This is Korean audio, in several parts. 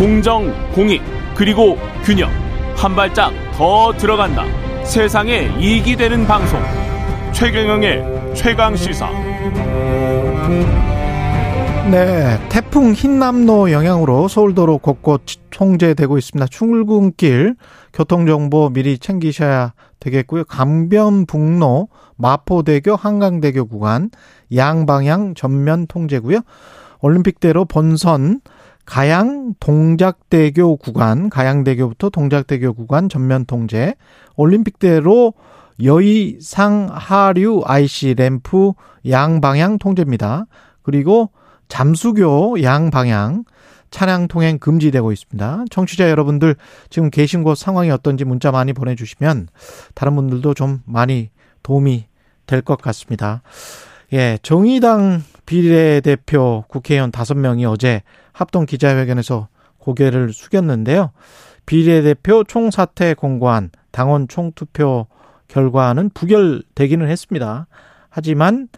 공정, 공익, 그리고 균형. 한 발짝 더 들어간다. 세상에 이익이 되는 방송. 최경영의 최강 시사. 네, 태풍 흰남노 영향으로 서울도로 곳곳 통제되고 있습니다. 출근길 교통정보 미리 챙기셔야 되겠고요. 강변북로 마포대교 한강대교 구간 양방향 전면 통제고요. 올림픽대로 본선 가양 동작대교 구간 가양대교부터 동작대교 구간 전면 통제 올림픽대로 여의상 하류 IC 램프 양방향 통제입니다. 그리고 잠수교 양방향 차량 통행 금지되고 있습니다. 청취자 여러분들 지금 계신 곳 상황이 어떤지 문자 많이 보내주시면 다른 분들도 좀 많이 도움이 될 것 같습니다. 예, 정의당 비례대표 국회의원 다섯 명이 어제 합동 기자회견에서 고개를 숙였는데요. 비례대표 총사퇴 공고한 당원 총투표 결과는 부결되기는 했습니다. 하지만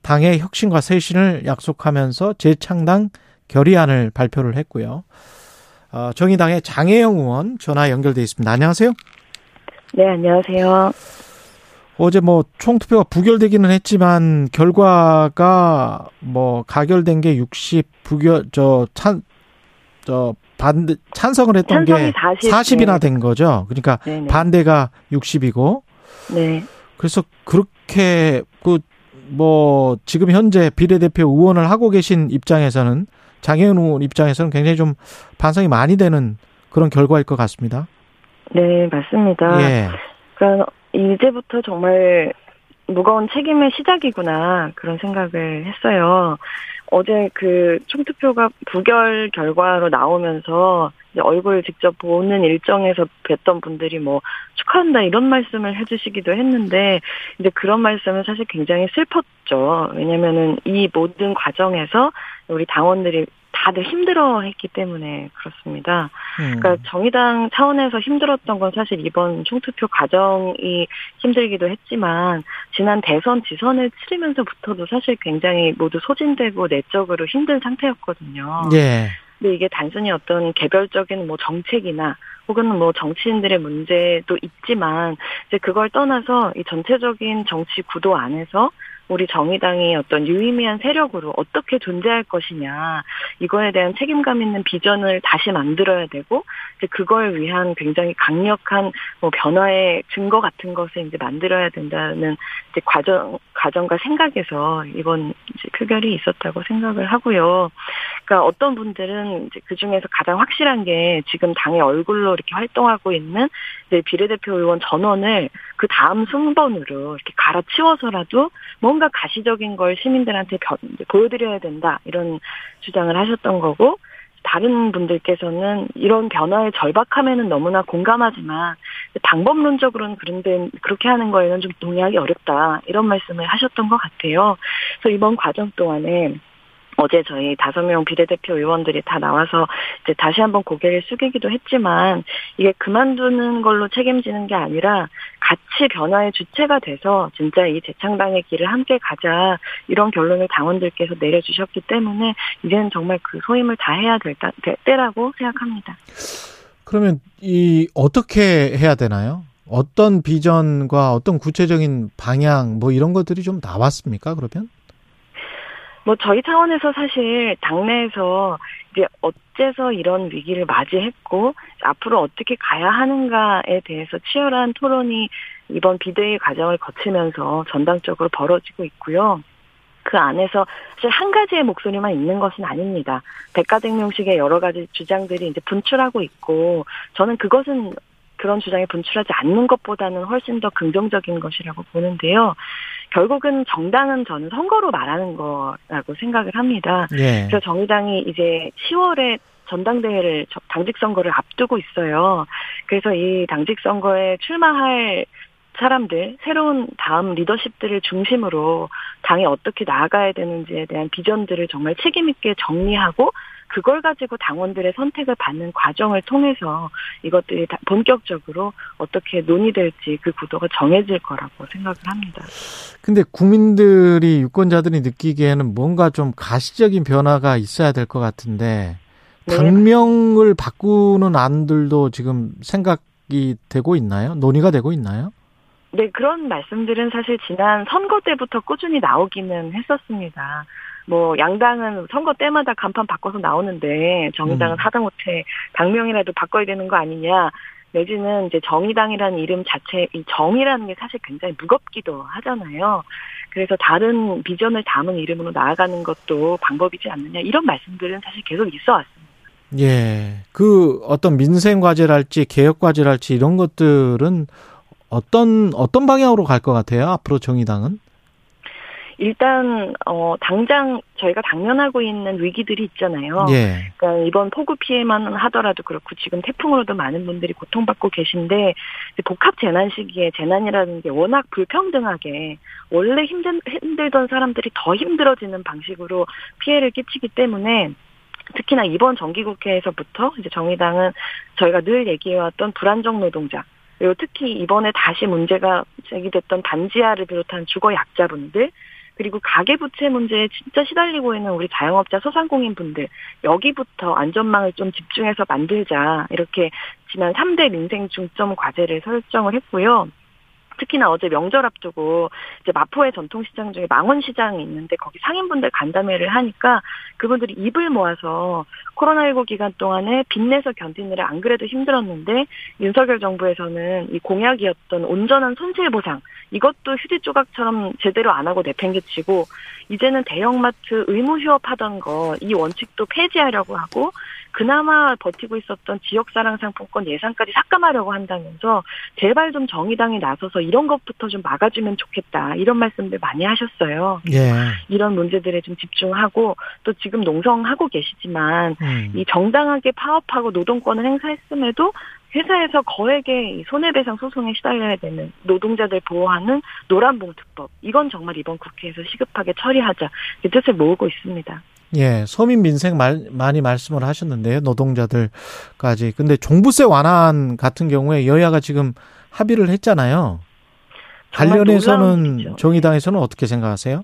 당의 혁신과 쇄신을 약속하면서 재창당 결의안을 발표를 했고요. 어, 정의당의 장혜영 의원 전화 연결돼 있습니다. 안녕하세요. 네, 안녕하세요. 어제 뭐 총투표가 부결되기는 했지만 결과가 뭐 가결된 게 60, 부결 저 찬 저 반대 찬성을 했던 게 40, 40이나 네. 된 거죠. 그러니까 네네. 반대가 60이고. 네. 그래서 그렇게 그 뭐 지금 현재 비례대표 의원을 하고 계신 입장에서는 장혜은 의원 입장에서는 굉장히 좀 반성이 많이 되는 그런 결과일 것 같습니다. 네, 맞습니다. 예. 그러니까 이제부터 정말 무거운 책임의 시작이구나 그런 생각을 했어요. 어제 그 총투표가 부결 결과로 나오면서 얼굴 직접 보는 일정에서 뵀던 분들이 뭐 축하한다 이런 말씀을 해주시기도 했는데 이제 그런 말씀은 사실 굉장히 슬펐죠. 왜냐면은 이 모든 과정에서 우리 당원들이 다들 힘들어 했기 때문에 그렇습니다. 음. 그러니까 정의당 차원에서 힘들었던 건 사실 이번 총투표 과정이 힘들기도 했지만 지난 대선 지선을 치르면서부터도 사실 굉장히 모두 소진되고 내적으로 힘든 상태였거든요. 예. 근데 이게 단순히 어떤 개별적인 뭐 정책이나 혹은 뭐 정치인들의 문제도 있지만 이제 그걸 떠나서 이 전체적인 정치 구도 안에서 우리 정의당이 어떤 유의미한 세력으로 어떻게 존재할 것이냐 이거에 대한 책임감 있는 비전을 다시 만들어야 되고 이제 그걸 위한 굉장히 강력한 뭐 변화의 증거 같은 것을 이제 만들어야 된다는 이제 과정 과정과 생각에서 이번 이제 표결이 있었다고 생각을 하고요. 그러니까 어떤 분들은 이제 그 중에서 가장 확실한 게 지금 당의 얼굴로 이렇게 활동하고 있는 이제 비례대표 의원 전원을 그 다음 순번으로 이렇게 갈아치워서라도 뭔가 가시적인 걸 시민들한테 보여드려야 된다 이런 주장을 하셨던 거고 다른 분들께서는 이런 변화의 절박함에는 너무나 공감하지만 방법론적으로는 그런데 그렇게 하는 거에는 좀 동의하기 어렵다 이런 말씀을 하셨던 것 같아요. 그래서 이번 과정 동안에 어제 저희 다섯 명 비례대표 의원들이 다 나와서 이제 다시 한번 고개를 숙이기도 했지만 이게 그만두는 걸로 책임지는 게 아니라 같이 변화의 주체가 돼서 진짜 이 재창당의 길을 함께 가자 이런 결론을 당원들께서 내려주셨기 때문에 이제는 정말 그 소임을 다 해야 될 때라고 생각합니다. 그러면 이 어떻게 해야 되나요? 어떤 비전과 어떤 구체적인 방향 뭐 이런 것들이 좀 나왔습니까? 그러면? 뭐 저희 차원에서 사실 당내에서 이제 어째서 이런 위기를 맞이했고 앞으로 어떻게 가야 하는가에 대해서 치열한 토론이 이번 비대위 과정을 거치면서 전당적으로 벌어지고 있고요. 그 안에서 사실 한 가지의 목소리만 있는 것은 아닙니다. 백가쟁명식의 여러 가지 주장들이 이제 분출하고 있고 저는 그것은 그런 주장이 분출하지 않는 것보다는 훨씬 더 긍정적인 것이라고 보는데요. 결국은 정당은 저는 선거로 말하는 거라고 생각을 합니다. 예. 그래서 정의당이 이제 10월에 전당대회를 당직 선거를 앞두고 있어요. 그래서 이 당직 선거에 출마할 사람들, 새로운 다음 리더십들을 중심으로 당이 어떻게 나아가야 되는지에 대한 비전들을 정말 책임있게 정리하고 그걸 가지고 당원들의 선택을 받는 과정을 통해서 이것들이 본격적으로 어떻게 논의될지 그 구도가 정해질 거라고 생각을 합니다. 근데 국민들이 유권자들이 느끼기에는 뭔가 좀 가시적인 변화가 있어야 될 것 같은데 네. 당명을 바꾸는 안들도 지금 생각이 되고 있나요? 논의가 되고 있나요? 네, 그런 말씀들은 사실 지난 선거 때부터 꾸준히 나오기는 했었습니다. 뭐 양당은 선거 때마다 간판 바꿔서 나오는데 정의당은 음. 하다못해 당명이라도 바꿔야 되는 거 아니냐 내지는 이제 정의당이라는 이름 자체 이 정이라는 게 사실 굉장히 무겁기도 하잖아요. 그래서 다른 비전을 담은 이름으로 나아가는 것도 방법이지 않느냐 이런 말씀들은 사실 계속 있어 왔습니다. 예. 그 어떤 민생 과제랄지 개혁 과제랄지 이런 것들은 어떤 어떤 방향으로 갈 것 같아요? 앞으로 정의당은? 일단 어 당장 저희가 당면하고 있는 위기들이 있잖아요. 예. 그러니까 이번 폭우 피해만 하더라도 그렇고 지금 태풍으로도 많은 분들이 고통받고 계신데 복합 재난 시기에 재난이라는 게 워낙 불평등하게 원래 힘든 힘들던 사람들이 더 힘들어지는 방식으로 피해를 끼치기 때문에 특히나 이번 정기국회에서부터 이제 정의당은 저희가 늘 얘기해왔던 불안정 노동자 그리고 특히 이번에 다시 문제가 제기됐던 반지하를 비롯한 주거 약자분들 그리고 가계부채 문제에 진짜 시달리고 있는 우리 자영업자 소상공인 분들 여기부터 안전망을 좀 집중해서 만들자 이렇게 지난 3대 민생 중점 과제를 설정을 했고요. 특히나 어제 명절 앞두고 이제 마포의 전통시장 중에 망원시장이 있는데 거기 상인분들 간담회를 하니까 그분들이 입을 모아서 코로나19 기간 동안에 빚내서 견디느라 안 그래도 힘들었는데 윤석열 정부에서는 이 공약이었던 온전한 손실보상 이것도 휴지 조각처럼 제대로 안 하고 내팽개치고 이제는 대형마트 의무 휴업하던 거 이 원칙도 폐지하려고 하고 그나마 버티고 있었던 지역사랑 상품권 예산까지 삭감하려고 한다면서 제발 좀 정의당이 나서서 이런 것부터 좀 막아주면 좋겠다 이런 말씀들 많이 하셨어요. 예. 이런 문제들에 좀 집중하고 또 지금 농성하고 계시지만 음. 이 정당하게 파업하고 노동권을 행사했음에도 회사에서 거액의 이 손해배상 소송에 시달려야 되는 노동자들 보호하는 노란봉투법 이건 정말 이번 국회에서 시급하게 처리하자 이 뜻을 모으고 있습니다. 예, 서민 민생 말, 많이 말씀을 하셨는데요. 노동자들까지. 근데 종부세 완화안 같은 경우에 여야가 지금 합의를 했잖아요. 관련해서는. 정의당에서는 어떻게 생각하세요?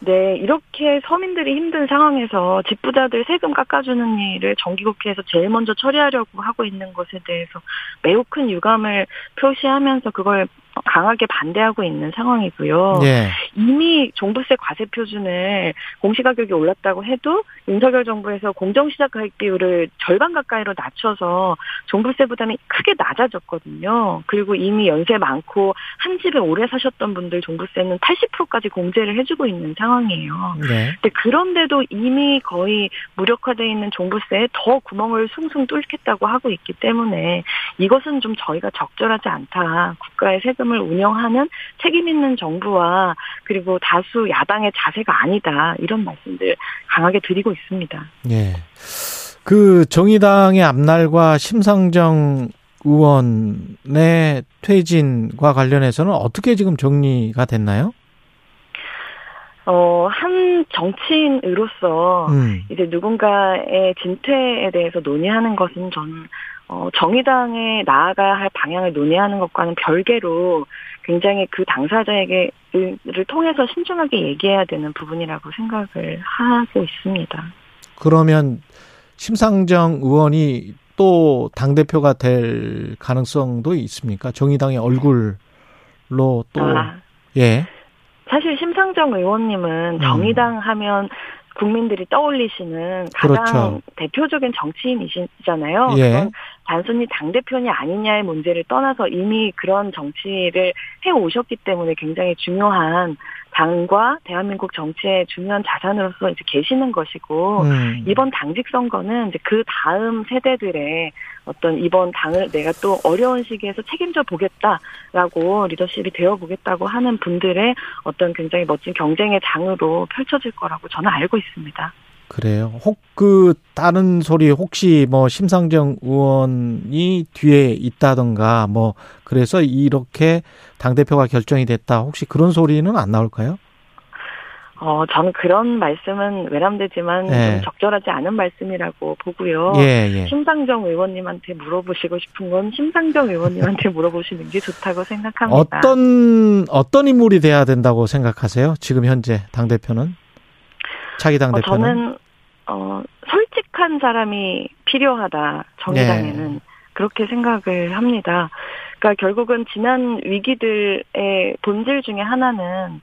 네, 이렇게 서민들이 힘든 상황에서 집부자들 세금 깎아주는 일을 정기국회에서 제일 먼저 처리하려고 하고 있는 것에 대해서 매우 큰 유감을 표시하면서 그걸 강하게 반대하고 있는 상황이고요. 예. 이미 종부세 과세 표준을 공시가격이 올랐다고 해도 윤석열 정부에서 공정시작 가액 비율을 절반 가까이로 낮춰서 종부세 부담이 크게 낮아졌거든요. 그리고 이미 연세 많고 한 집에 오래 사셨던 분들 종부세는 80%까지 공제를 해주고 있는 상황이에요. 네. 근데 그런데도 이미 거의 무력화돼 있는 종부세에 더 구멍을 숭숭 뚫겠다고 하고 있기 때문에 이것은 좀 저희가 적절하지 않다. 국가의 세금 을 운영하는 책임 있는 정부와 그리고 다수 야당의 자세가 아니다. 이런 말씀들 강하게 드리고 있습니다. 예. 그 정의당의 앞날과 심상정 의원의 퇴진과 관련해서는 어떻게 지금 정리가 됐나요? 어, 한 정치인으로서 음. 이제 누군가의 진퇴에 대해서 논의하는 것은 저는 어, 정의당에 나아가야 할 방향을 논의하는 것과는 별개로 굉장히 그 당사자에게를 통해서 신중하게 얘기해야 되는 부분이라고 생각을 하고 있습니다. 그러면 심상정 의원이 또 당대표가 될 가능성도 있습니까? 정의당의 얼굴로 또, 아, 예. 사실 심상정 의원님은 음. 정의당 하면 국민들이 떠올리시는 가장 그렇죠. 대표적인 정치인이시잖아요. 예. 그건 단순히 당 대표냐 아니냐의 문제를 떠나서 이미 그런 정치를 해 오셨기 때문에 굉장히 중요한 당과 대한민국 정치의 중요한 자산으로서 이제 계시는 것이고 음. 이번 당직 선거는 이제 그 다음 세대들의 어떤 이번 당을 내가 또 어려운 시기에서 책임져 보겠다라고 리더십이 되어 보겠다고 하는 분들의 어떤 굉장히 멋진 경쟁의 장으로 펼쳐질 거라고 저는 알고 있습니다. 그래요. 혹, 그, 다른 소리, 혹시 뭐, 심상정 의원이 뒤에 있다던가, 뭐, 그래서 이렇게 당 대표가 결정이 됐다. 혹시 그런 소리는 안 나올까요? 어, 저는 그런 말씀은 외람되지만 네. 좀 적절하지 않은 말씀이라고 보고요. 예, 예. 심상정 의원님한테 물어보시고 싶은 건 심상정 의원님한테 물어보시는 게 좋다고 생각합니다. 어떤, 어떤 인물이 돼야 된다고 생각하세요? 지금 현재 당 대표는? 차기 어, 당대표는? 저는 어, 정확한 사람이 필요하다. 정의당에는 네. 그렇게 생각을 합니다. 그러니까 결국은 지난 위기들의 본질 중에 하나는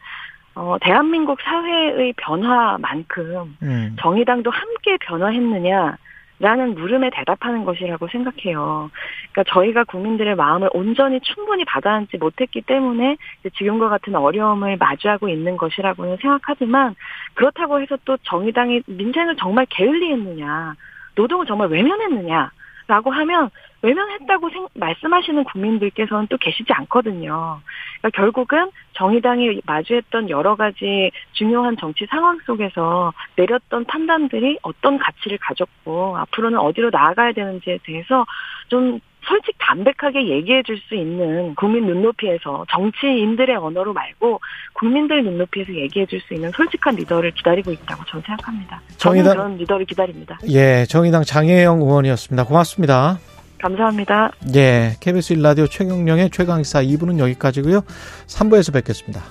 어, 대한민국 사회의 변화만큼 음. 정의당도 함께 변화했느냐 라는 물음에 대답하는 것이라고 생각해요. 그러니까 저희가 국민들의 마음을 온전히 충분히 받아안지 못했기 때문에 지금과 같은 어려움을 마주하고 있는 것이라고는 생각하지만 그렇다고 해서 또 정의당이 민생을 정말 게을리했느냐, 노동을 정말 외면했느냐, 라고 하면 외면했다고 생, 말씀하시는 국민들께서는 또 계시지 않거든요. 그러니까 결국은 정의당이 마주했던 여러 가지 중요한 정치 상황 속에서 내렸던 판단들이 어떤 가치를 가졌고 앞으로는 어디로 나아가야 되는지에 대해서 좀 솔직 담백하게 얘기해 줄 수 있는 국민 눈높이에서 정치인들의 언어로 말고 국민들 눈높이에서 얘기해 줄 수 있는 솔직한 리더를 기다리고 있다고 저는 생각합니다. 정의당 그런 리더를 기다립니다. 예, 정의당 장혜영 의원이었습니다. 고맙습니다. 감사합니다. 예, KBS 1라디오 최경령의 최강사 2부는 여기까지고요. 3부에서 뵙겠습니다.